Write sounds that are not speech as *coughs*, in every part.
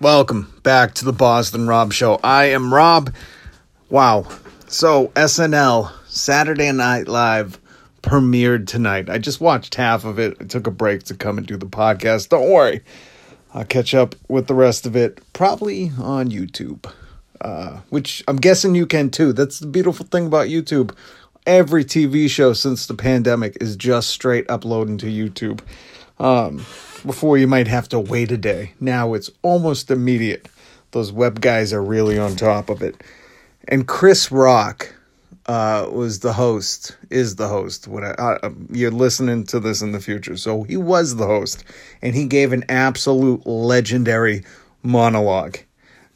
Welcome back to the Boston Robb Show. I am Rob. Wow. So, SNL, Saturday Night Live, premiered tonight. I just watched half of it. I took a break to come and do the podcast. Don't worry. I'll catch up with the rest of it probably on YouTube, uh, which I'm guessing you can too. That's the beautiful thing about YouTube. Every TV show since the pandemic is just straight uploading to YouTube. Um, before you might have to wait a day. Now it's almost immediate. Those web guys are really on top of it. And Chris Rock uh, was the host, is the host. What I, uh, you're listening to this in the future, so he was the host, and he gave an absolute legendary monologue.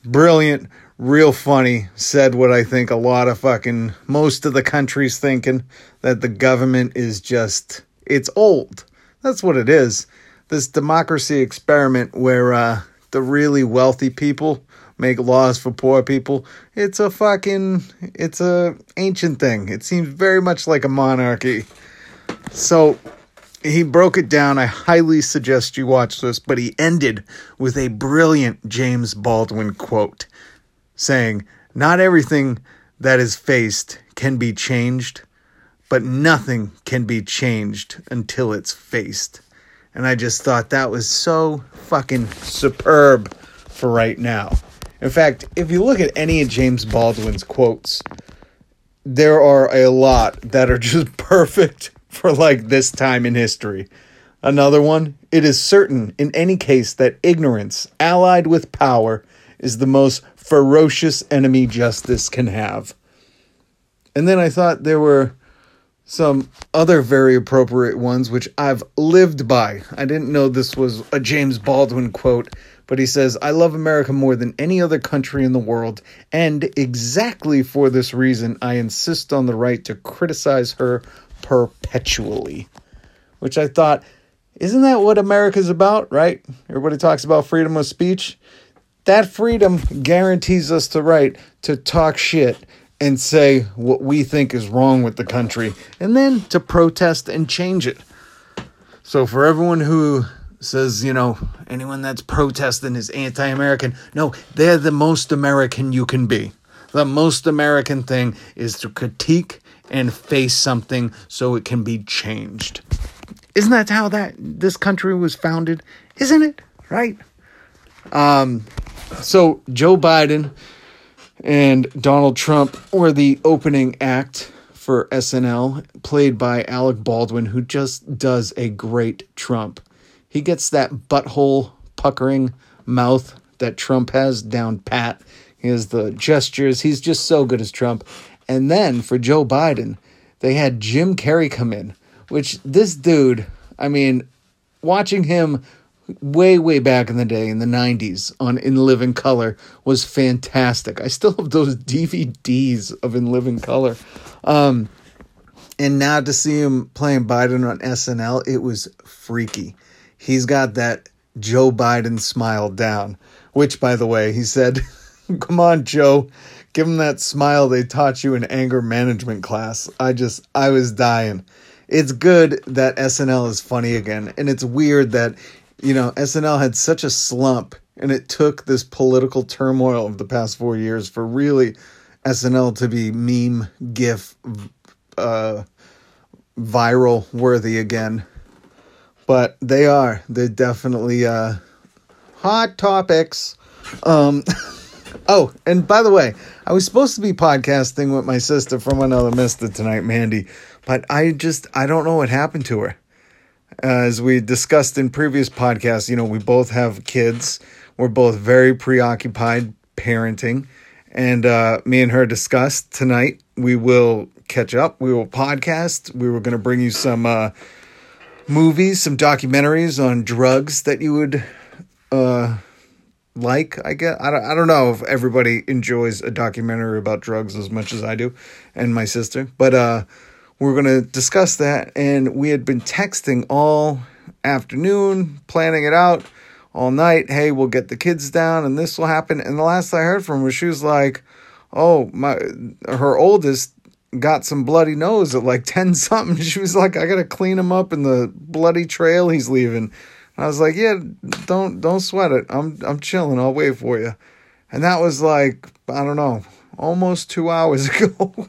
Brilliant, real funny. Said what I think a lot of fucking most of the country's thinking that the government is just it's old. That's what it is this democracy experiment where uh, the really wealthy people make laws for poor people. It's a fucking it's a ancient thing. It seems very much like a monarchy. So he broke it down. I highly suggest you watch this, but he ended with a brilliant James Baldwin quote saying, "Not everything that is faced can be changed, but nothing can be changed until it's faced." And I just thought that was so fucking superb for right now. In fact, if you look at any of James Baldwin's quotes, there are a lot that are *laughs* just perfect for like this time in history. Another one, it is certain in any case that ignorance, allied with power, is the most ferocious enemy justice can have. And then I thought there were some other very appropriate ones, which I've lived by. I didn't know this was a James Baldwin quote, but he says, I love America more than any other country in the world, and exactly for this reason, I insist on the right to criticize her perpetually. Which I thought, isn't that what America's about, right? Everybody talks about freedom of speech. That freedom guarantees us the right to talk shit and say what we think is wrong with the country and then to protest and change it. So, for everyone who says, you know, anyone that's protesting is anti American, no, they're the most American you can be. The most American thing is to critique and face something so it can be changed. Isn't that how that this country was founded? Isn't it? Right? Um so Joe Biden and Donald Trump were the opening act for SNL, played by Alec Baldwin, who just does a great Trump. He gets that butthole puckering mouth that Trump has down pat. He has the gestures. He's just so good as Trump. And then for Joe Biden, they had Jim Carrey come in, which this dude, I mean, watching him way way back in the day in the 90s on in living color was fantastic. I still have those *laughs* dvds of in living color. Um, and now to see him playing biden on snl it was freaky. He's got that joe biden smile down which by the way he said *laughs* come on joe give him that smile they taught you in anger management class. I just i was dying. It's good that SNL is funny again. And it's weird that you know, SNL had such a slump, and it took this political turmoil of the past four years for really SNL to be meme, GIF, uh, viral worthy again. But they are. They're definitely uh, hot topics. Um, *laughs* oh, and by the way, I was supposed to be podcasting with my sister from another mister tonight, Mandy, but I just I don't know what happened to her as we discussed in previous podcasts, you know, we both have kids. We're both very preoccupied parenting. And uh, me and her discussed tonight. We will catch up. We will podcast. We were going to bring you some uh, movies, some documentaries on drugs that you would uh, like. I guess I don't, I don't know if everybody enjoys a documentary about drugs as much as I do, and my sister. But uh, we're going to discuss that. And we had been texting all afternoon, planning it out all night. Hey, we'll get the kids down and this will happen. And the last I heard from her, she was like, oh, my, her oldest got some bloody nose at like *laughs* 10 something. She was like, I got to clean him up in the bloody trail he's leaving. I was like, yeah, don't don't sweat it. I'm I'm chilling. I'll wait for you. And that was like I don't know, almost two hours *laughs* ago.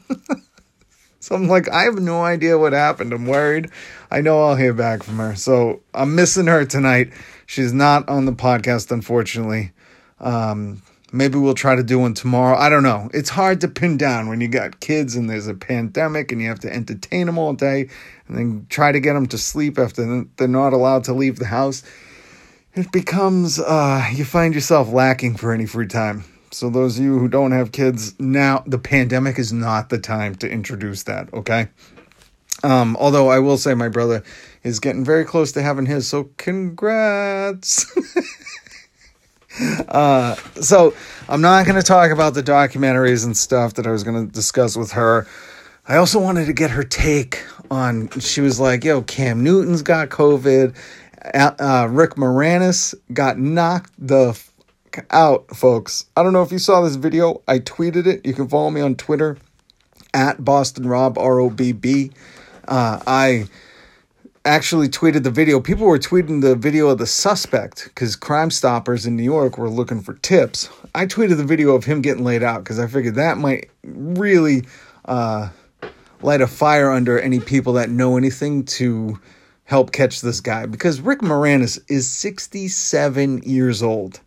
So I'm like, I have no idea what happened. I'm worried. I know I'll hear back from her. So I'm missing her tonight. She's not on the podcast, unfortunately. Um, maybe we'll try to do one tomorrow. I don't know. It's hard to pin down when you got kids and there's a pandemic and you have to entertain them all day and then try to get them to sleep after they're not allowed to leave the house. It becomes, uh, you find yourself lacking for any free time. So, those of you who don't have kids, now the pandemic is not the time to introduce that, okay? Um, although I will say my brother is getting very close to having his, so congrats. *laughs* uh, so I'm not going to talk about the documentaries and stuff that I was going to discuss with her. I also wanted to get her take on. She was like, "Yo, Cam Newton's got COVID. Uh, Rick Moranis got knocked the out, folks. I don't know if you saw this video. I tweeted it. You can follow me on Twitter at Boston Robb R O B B. Uh, I actually tweeted the video. People were tweeting the video of the suspect because Crime Stoppers in New York were looking for tips. I tweeted the video of him getting laid out because I figured that might really uh, light a fire under any people that know anything to help catch this guy. Because Rick Moranis is 67 years old.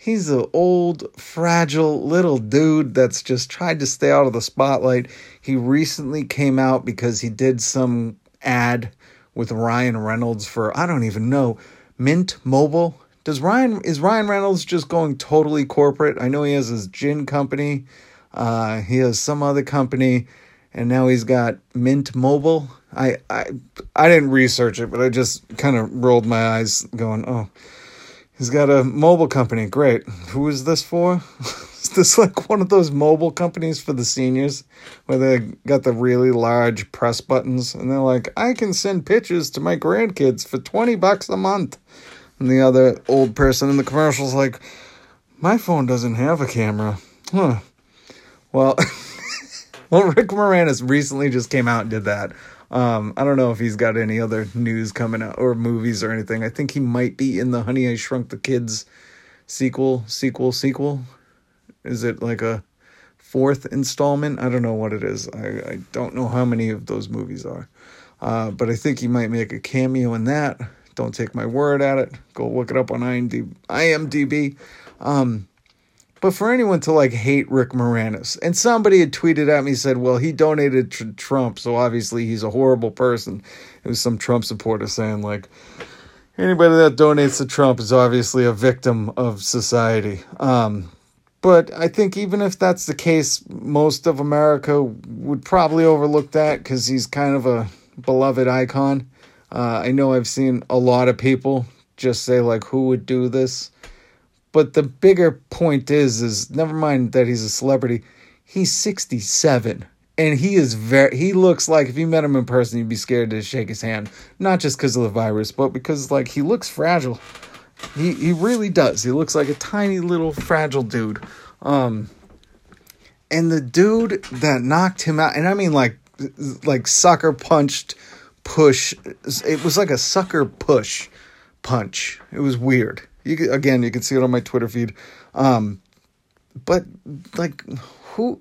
He's an old, fragile little dude that's just tried to stay out of the spotlight. He recently came out because he did some ad with Ryan Reynolds for I don't even know Mint Mobile. Does Ryan is Ryan Reynolds just going totally corporate? I know he has his gin company. Uh, he has some other company, and now he's got Mint Mobile. I I I didn't research it, but I just kind of rolled my eyes, going, "Oh, he's got a mobile company. Great. Who is this for?" *laughs* Is this like one of those mobile companies for the seniors where they got the really large press buttons and they're like, I can send pictures to my grandkids for 20 bucks a month. And the other old person in the commercial's like, My phone doesn't have a camera. Huh. Well, *laughs* well, Rick Moranis recently just came out and did that. Um, I don't know if he's got any other news coming out or movies or anything. I think he might be in the Honey I Shrunk the Kids sequel, sequel, sequel. Is it like a fourth installment? I don't know what it is. I, I don't know how many of those movies are. Uh, but I think he might make a cameo in that. Don't take my word at it. Go look it up on IMDb. IMDb. Um, but for anyone to like hate Rick Moranis, and somebody had tweeted at me said, "Well, he donated to Trump, so obviously he's a horrible person." It was some Trump supporter saying like, "Anybody that donates to Trump is obviously a victim of society." Um, but I think even if that's the case, most of America would probably overlook that because he's kind of a beloved icon. Uh, I know I've seen a lot of people just say like, "Who would do this?" But the bigger point is, is never mind that he's a celebrity. He's sixty-seven, and he is very. He looks like if you met him in person, you'd be scared to shake his hand. Not just because of the virus, but because like he looks fragile. He he really does. He looks like a tiny little fragile dude. Um and the dude that knocked him out, and I mean like like sucker punched push. It was like a sucker push punch. It was weird. You again, you can see it on my Twitter feed. Um but like who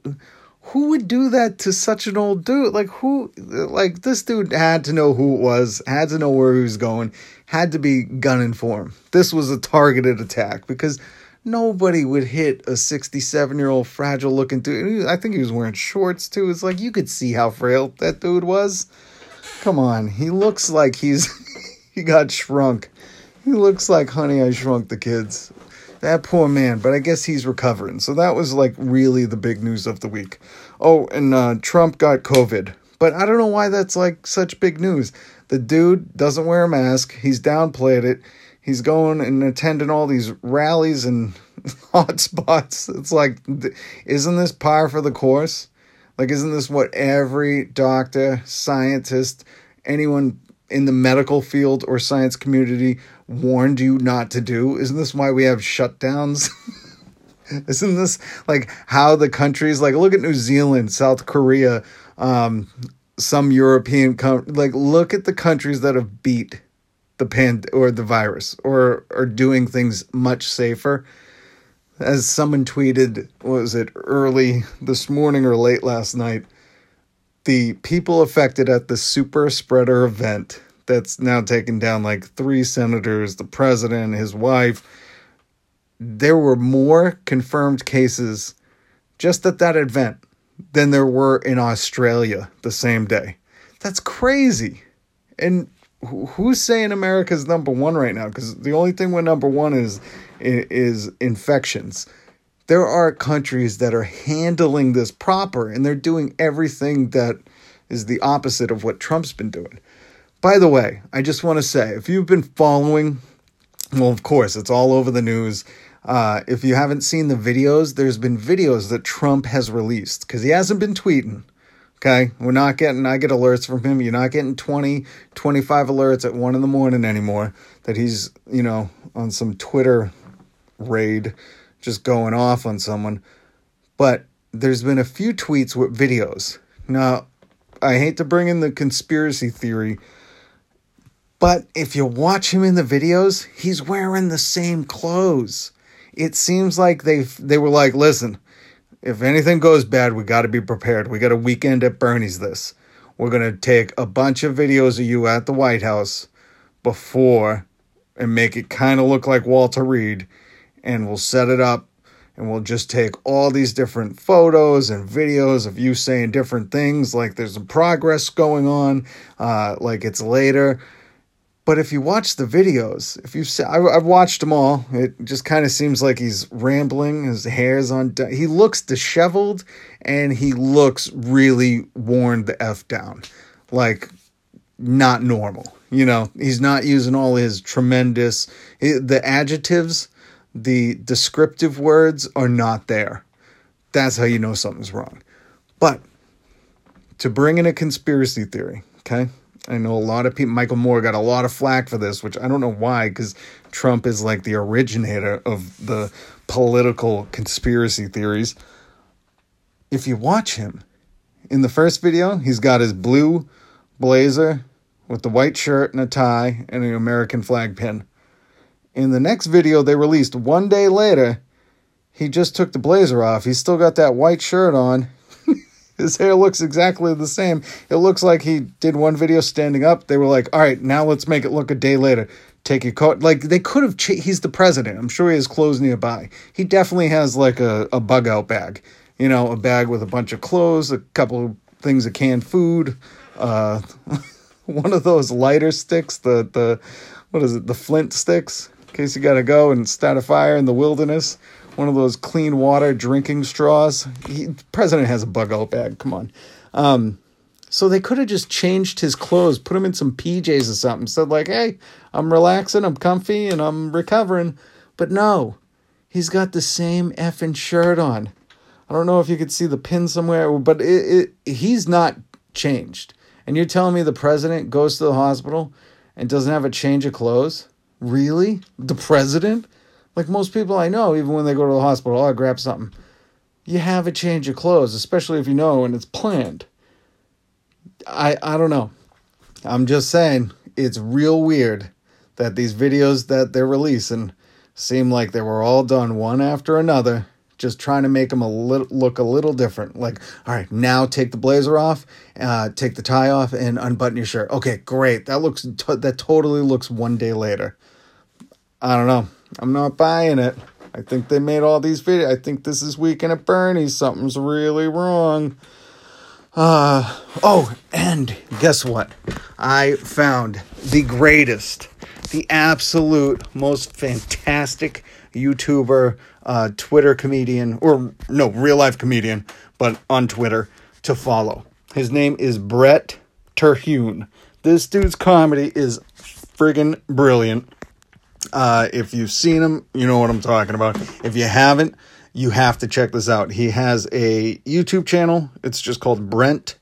who would do that to such an old dude? Like who like this dude had to know who it was, had to know where he was going, had to be gunning for him. This was a targeted attack because nobody would hit a 67 year old fragile looking dude. I think he was wearing shorts too. It's like you could see how frail that dude was. Come on, he looks like he's *laughs* he got shrunk. He looks like Honey I Shrunk the Kids. That poor man, but I guess he's recovering. So that was like really the big news of the week. Oh, and uh, Trump got COVID. But I don't know why that's like such big news. The dude doesn't wear a mask. He's downplayed it. He's going and attending all these rallies and *laughs* hot spots. It's like, isn't this par for the course? Like, isn't this what every doctor, scientist, anyone in the medical field or science community warned you not to do? Isn't this why we have shutdowns? *laughs* Isn't this like how the countries like look at New Zealand, South Korea, um, some European com- like look at the countries that have beat the pan or the virus or are doing things much safer. As someone tweeted, was it early this morning or late last night? The people affected at the super spreader event that's now taken down like three senators, the president, his wife. There were more confirmed cases just at that event than there were in Australia the same day. That's crazy. And who's saying America's number one right now? Because the only thing we're number one is is infections. There are countries that are handling this proper, and they're doing everything that is the opposite of what Trump's been doing. By the way, I just want to say if you've been following, well, of course, it's all over the news. Uh, if you haven't seen the videos, there's been videos that Trump has released because he hasn't been tweeting. Okay, we're not getting, I get alerts from him. You're not getting 20, 25 alerts at one in the morning anymore that he's, you know, on some Twitter raid just going off on someone. But there's been a few tweets with videos. Now, I hate to bring in the conspiracy theory, but if you watch him in the videos, he's wearing the same clothes it seems like they they were like, listen, if anything goes bad, we got to be prepared. We got a weekend at Bernie's. This we're gonna take a bunch of videos of you at the White House before and make it kind of look like Walter Reed, and we'll set it up and we'll just take all these different photos and videos of you saying different things like there's a progress going on uh, like it's later but if you watch the videos, if you see, I've watched them all. It just kind of seems like he's rambling. His hair's on. He looks disheveled, and he looks really worn the f down, like not normal. You know, he's not using all his tremendous. The adjectives, the descriptive words are not there. That's how you know something's wrong. But to bring in a conspiracy theory, okay? I know a lot of people, Michael Moore got a lot of flack for this, which I don't know why, because Trump is like the originator of the political conspiracy theories. If you watch him, in the first video, he's got his blue blazer with the white shirt and a tie and an American flag pin. In the next video they released one day later, he just took the blazer off. He's still got that white shirt on his hair looks exactly the same. It looks like he did one video standing up. They were like, all right, now let's make it look a day later. Take your coat. Like, they could have, ch- he's the president. I'm sure he has clothes nearby. He definitely has like a, a bug out bag, you know, a bag with a bunch of clothes, a couple of things of canned food, uh, *laughs* one of those lighter sticks, the, the, what is it, the flint sticks, in case you got to go and start a fire in the wilderness one of those clean water drinking straws. He, president has a bug out bag. Come on. Um, so they could have just changed his clothes, put him in some PJs or something, said like, "Hey, I'm relaxing, I'm comfy, and I'm recovering." But no, he's got the same effing shirt on. I don't know if you could see the pin somewhere, but it, it he's not changed. And you're telling me the president goes to the hospital and doesn't have a change of clothes? Really? The president? Like most people I know, even when they go to the hospital, oh, I grab something. You have a change of clothes, especially if you know and it's planned. I I don't know. I'm just saying it's real weird that these videos that they're releasing seem like they were all done one after another, just trying to make them a little look a little different. Like, all right, now take the blazer off, uh, take the tie off, and unbutton your shirt. Okay, great. That looks t- that totally looks one day later. I don't know. I'm not buying it. I think they made all these videos. I think this is Weekend at Bernie's. Something's really wrong. Uh, oh, and guess what? I found the greatest, the absolute most fantastic YouTuber, uh, Twitter comedian, or no, real life comedian, but on Twitter to follow. His name is Brett Terhune. This dude's comedy is friggin' brilliant. Uh, if you've seen him, you know what I'm talking about. If you haven't, you have to check this out. He has a YouTube channel. It's just called Brent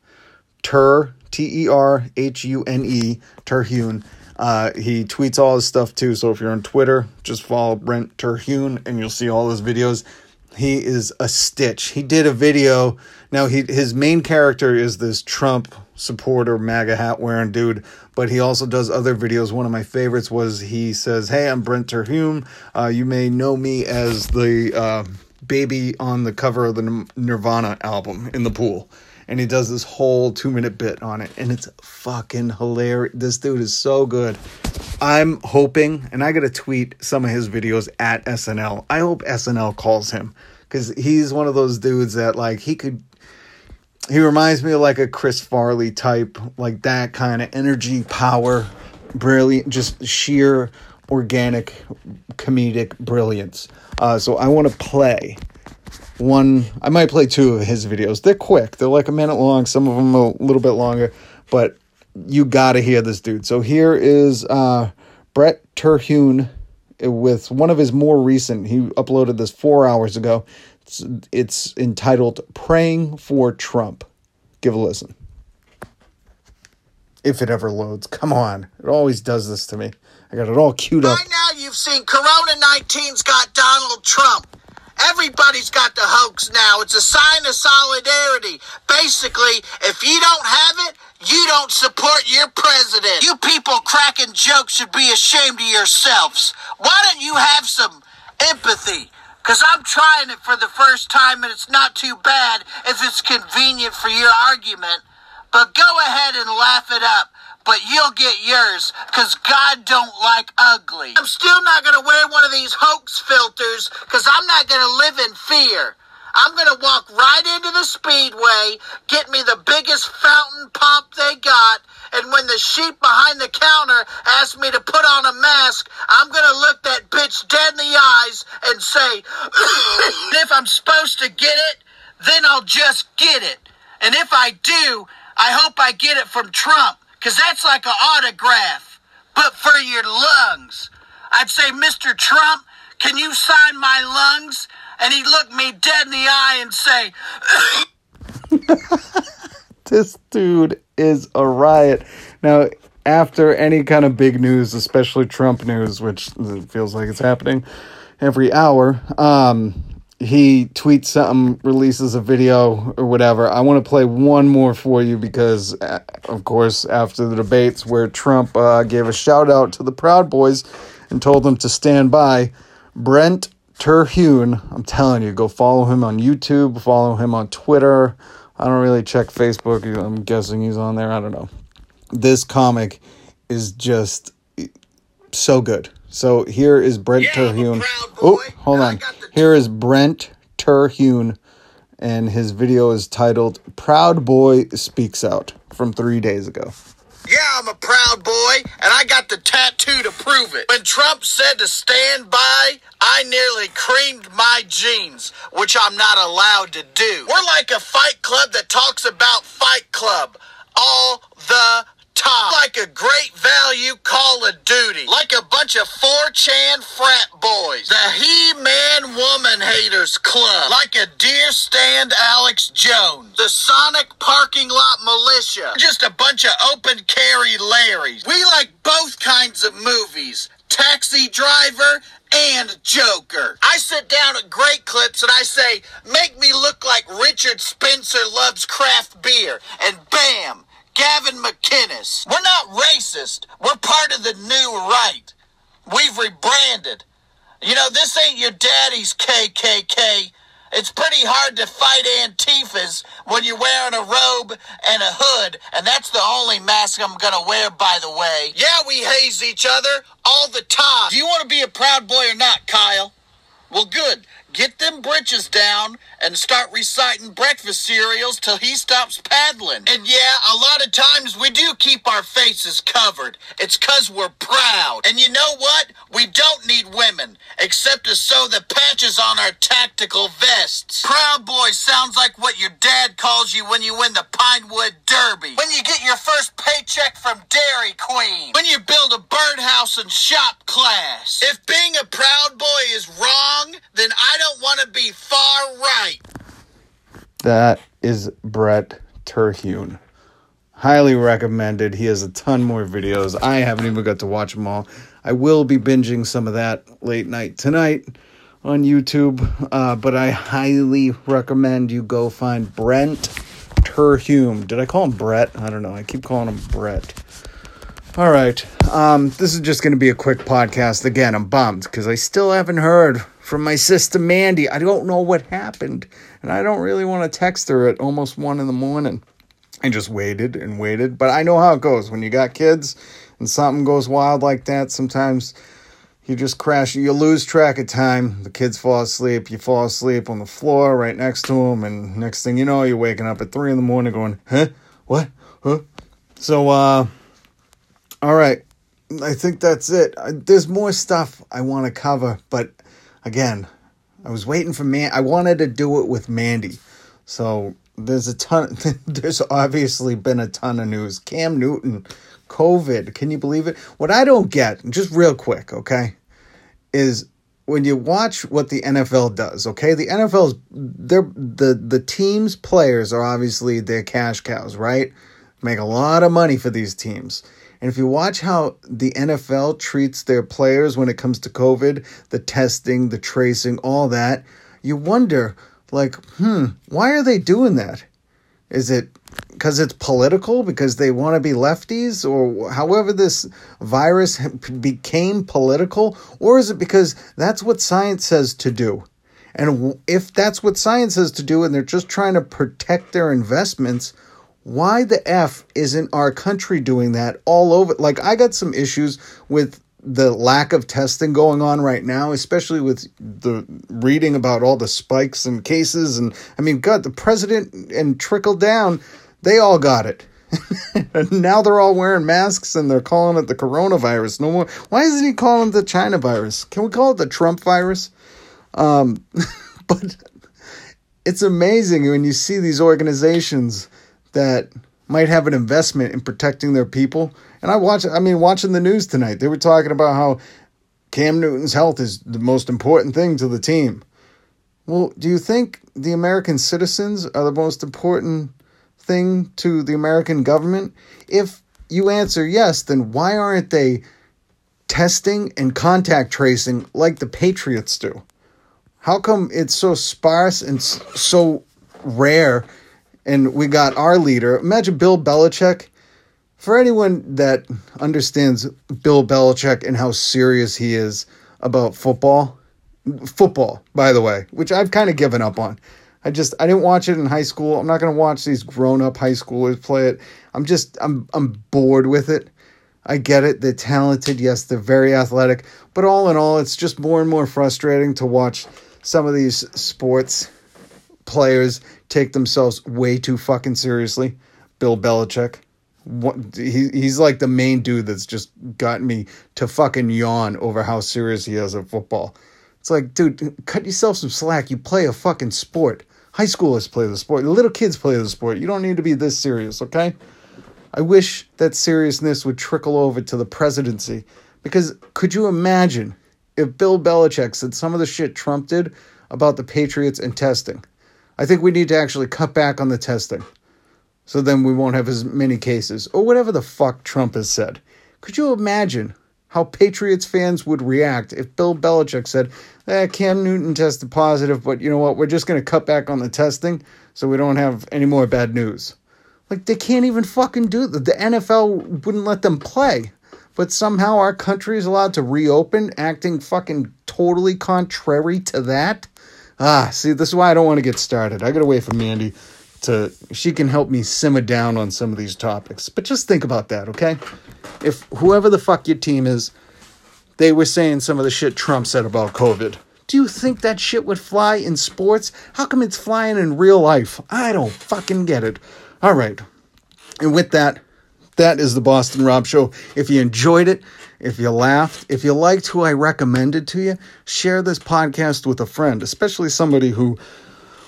Ter T E R H U N E Terhune. Uh, he tweets all his stuff too. So if you're on Twitter, just follow Brent Terhune and you'll see all his videos. He is a stitch. He did a video. Now he his main character is this Trump supporter, MAGA hat wearing dude, but he also does other videos. One of my favorites was he says, "Hey, I'm Brent Terhune. Uh, you may know me as the uh, baby on the cover of the Nirvana album in the pool." And he does this whole two minute bit on it, and it's fucking hilarious. This dude is so good. I'm hoping, and I got to tweet some of his videos at SNL. I hope SNL calls him because he's one of those dudes that like he could. He reminds me of like a Chris Farley type, like that kind of energy, power, brilliant, just sheer organic comedic brilliance. Uh, so I want to play one. I might play two of his videos. They're quick. They're like a minute long. Some of them a little bit longer, but you got to hear this dude. So here is uh, Brett Terhune with one of his more recent. He uploaded this four hours ago. It's, it's entitled "Praying for Trump." Give a listen. If it ever loads, come on! It always does this to me. I got it all queued up. By now, you've seen Corona 19's got Donald Trump. Everybody's got the hoax now. It's a sign of solidarity. Basically, if you don't have it, you don't support your president. You people cracking jokes should be ashamed of yourselves. Why don't you have some empathy? Because I'm trying it for the first time and it's not too bad if it's convenient for your argument. But go ahead and laugh it up but you'll get yours because God don't like ugly. I'm still not going to wear one of these hoax filters because I'm not going to live in fear. I'm going to walk right into the speedway, get me the biggest fountain pop they got, and when the sheep behind the counter asks me to put on a mask, I'm going to look that bitch dead in the eyes and say, *coughs* if I'm supposed to get it, then I'll just get it. And if I do, I hope I get it from Trump because that's like an autograph, but for your lungs. I'd say, Mr. Trump, can you sign my lungs? And he'd look me dead in the eye and say, *laughs* This dude is a riot. Now, after any kind of big news, especially Trump news, which feels like it's happening every hour, um, he tweets something, releases a video or whatever. I want to play one more for you because, uh, of course, after the debates where Trump uh, gave a shout out to the Proud Boys and told them to stand by, Brent Terhune, I'm telling you, go follow him on YouTube, follow him on Twitter. I don't really check Facebook. I'm guessing he's on there. I don't know. This comic is just so good. So here is Brent yeah, Terhune. Oh, hold on. Here is Brent Terhune, and his video is titled "Proud Boy Speaks Out" from three days ago. Yeah, I'm a proud boy, and I got the tattoo to prove it. When Trump said to stand by, I nearly creamed my jeans, which I'm not allowed to do. We're like a fight club that talks about Fight Club all the time. Like a great value Call of Duty. Like a bunch of 4chan frat boys. The He-Man Woman Haters Club. Like a deer stand Alex Jones. The Sonic Parking Lot Militia. Just a bunch of open carry Larrys. We like both kinds of movies. Taxi Driver and Joker. I sit down at Great Clips and I say, make me look like Richard Spencer loves craft beer. And bam, Gavin McInnes. We're not racist. We're part of the new right. We've rebranded. You know, this ain't your daddy's KKK. It's pretty hard to fight Antifas when you're wearing a robe and a hood, and that's the only mask I'm gonna wear, by the way. Yeah, we haze each other all the time. Do you want to be a proud boy or not, Kyle? Well, good. Get them britches down and start reciting breakfast cereals till he stops paddling. And yeah, a lot of times we do keep our faces covered. It's cause we're proud. And you know what? We don't need women, except to sew the patches on our tactical vests. Proud boy sounds like what your dad calls you when you win the Pinewood Derby. When you get your first paycheck from Dairy Queen. When you build a birdhouse and shop class. If being a proud boy is wrong, then I don't want to be far right. That is Brett Terhune. Highly recommended. He has a ton more videos. I haven't even got to watch them all. I will be binging some of that late night tonight on YouTube, uh, but I highly recommend you go find Brent Terhune. Did I call him Brett? I don't know. I keep calling him Brett. All right. Um, this is just going to be a quick podcast. Again, I'm bummed because I still haven't heard from my sister Mandy. I don't know what happened, and I don't really want to text her at almost one in the morning. I just waited and waited, but I know how it goes when you got kids and something goes wild like that. Sometimes you just crash, you lose track of time. The kids fall asleep, you fall asleep on the floor right next to them, and next thing you know, you're waking up at three in the morning going, huh? What? Huh? So, uh, all right. I think that's it. There's more stuff I want to cover, but again, I was waiting for man. I wanted to do it with Mandy. So there's a ton. *laughs* There's obviously been a ton of news. Cam Newton COVID. Can you believe it? What I don't get, just real quick, okay, is when you watch what the NFL does, okay? The NFL's they're the the teams players are obviously their cash cows, right? Make a lot of money for these teams. And if you watch how the NFL treats their players when it comes to COVID, the testing, the tracing, all that, you wonder like, hmm, why are they doing that? Is it because it's political? Because they want to be lefties? Or however this virus *laughs* became political? Or is it because that's what science says to do? And if that's what science says to do and they're just trying to protect their investments why the f isn't our country doing that all over like i got some issues with the lack of testing going on right now, especially with the reading about all the spikes and cases. And I mean, God, the president and trickle down, they all got it. *laughs* and now they're all wearing masks and they're calling it the coronavirus. No more. Why isn't he calling it the China virus? Can we call it the Trump virus? Um, *laughs* but it's amazing when you see these organizations that might have an investment in protecting their people. And I watch, I mean, watching the news tonight, they were talking about how Cam Newton's health is the most important thing to the team. Well, do you think the American citizens are the most important thing to the American government? If you answer yes, then why aren't they testing and contact tracing like the Patriots do? How come it's so sparse and so rare and we got our leader. Imagine Bill Belichick. For anyone that understands Bill Belichick and how serious he is about football, football, by the way, which I've kind of given up on. I just I didn't watch it in high school. I'm not going to watch these grown-up high schoolers play it. I'm just I'm I'm bored with it. I get it. They're talented. Yes, they're very athletic. But all in all, it's just more and more frustrating to watch some of these sports players take themselves way too fucking seriously. Bill Belichick. What, he, he's like the main dude that's just gotten me to fucking yawn over how serious he is at football. It's like, dude, cut yourself some slack. You play a fucking sport. High schoolers play the sport. Little kids play the sport. You don't need to be this serious, okay? I wish that seriousness would trickle over to the presidency. Because could you imagine if Bill Belichick said some of the shit Trump did about the Patriots and testing? I think we need to actually cut back on the testing. So then we won't have as many cases, or whatever the fuck Trump has said. Could you imagine how Patriots fans would react if Bill Belichick said, eh, Cam Newton tested positive, but you know what? We're just going to cut back on the testing so we don't have any more bad news. Like, they can't even fucking do that. The NFL wouldn't let them play. But somehow our country is allowed to reopen, acting fucking totally contrary to that. Ah, see, this is why I don't want to get started. I gotta wait for Mandy to she can help me simmer down on some of these topics. But just think about that, okay? If whoever the fuck your team is, they were saying some of the shit Trump said about COVID. Do you think that shit would fly in sports? How come it's flying in real life? I don't fucking get it. All right. And with that, that is the Boston Robb Show. If you enjoyed it, if you laughed, if you liked who I recommended to you, share this podcast with a friend, especially somebody who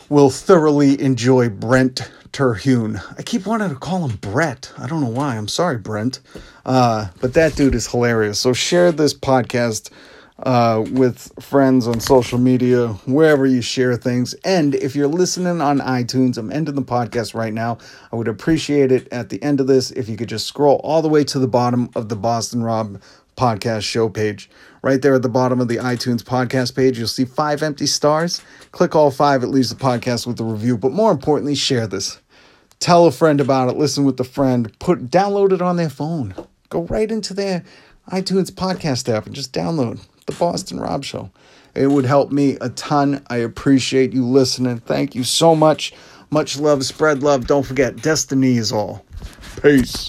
will thoroughly enjoy Brent Terhune. I keep wanting to call him Brett. I don't know why. I'm sorry, Brent. Uh, but that dude is hilarious. So share this podcast uh, with friends on social media, wherever you share things. And if you're listening on iTunes, I'm ending the podcast right now. I would appreciate it at the end of this if you could just scroll all the way to the bottom of the Boston Robb podcast show page. Right there at the bottom of the iTunes podcast page, you'll see five empty stars. Click all five, it leaves the podcast with a review. But more importantly, share this. Tell a friend about it, listen with a friend, put download it on their phone. Go right into their iTunes podcast app and just download the Boston Robb Show. It would help me a ton. I appreciate you listening. Thank you so much. Much love, spread love. Don't forget, destiny is all. Peace.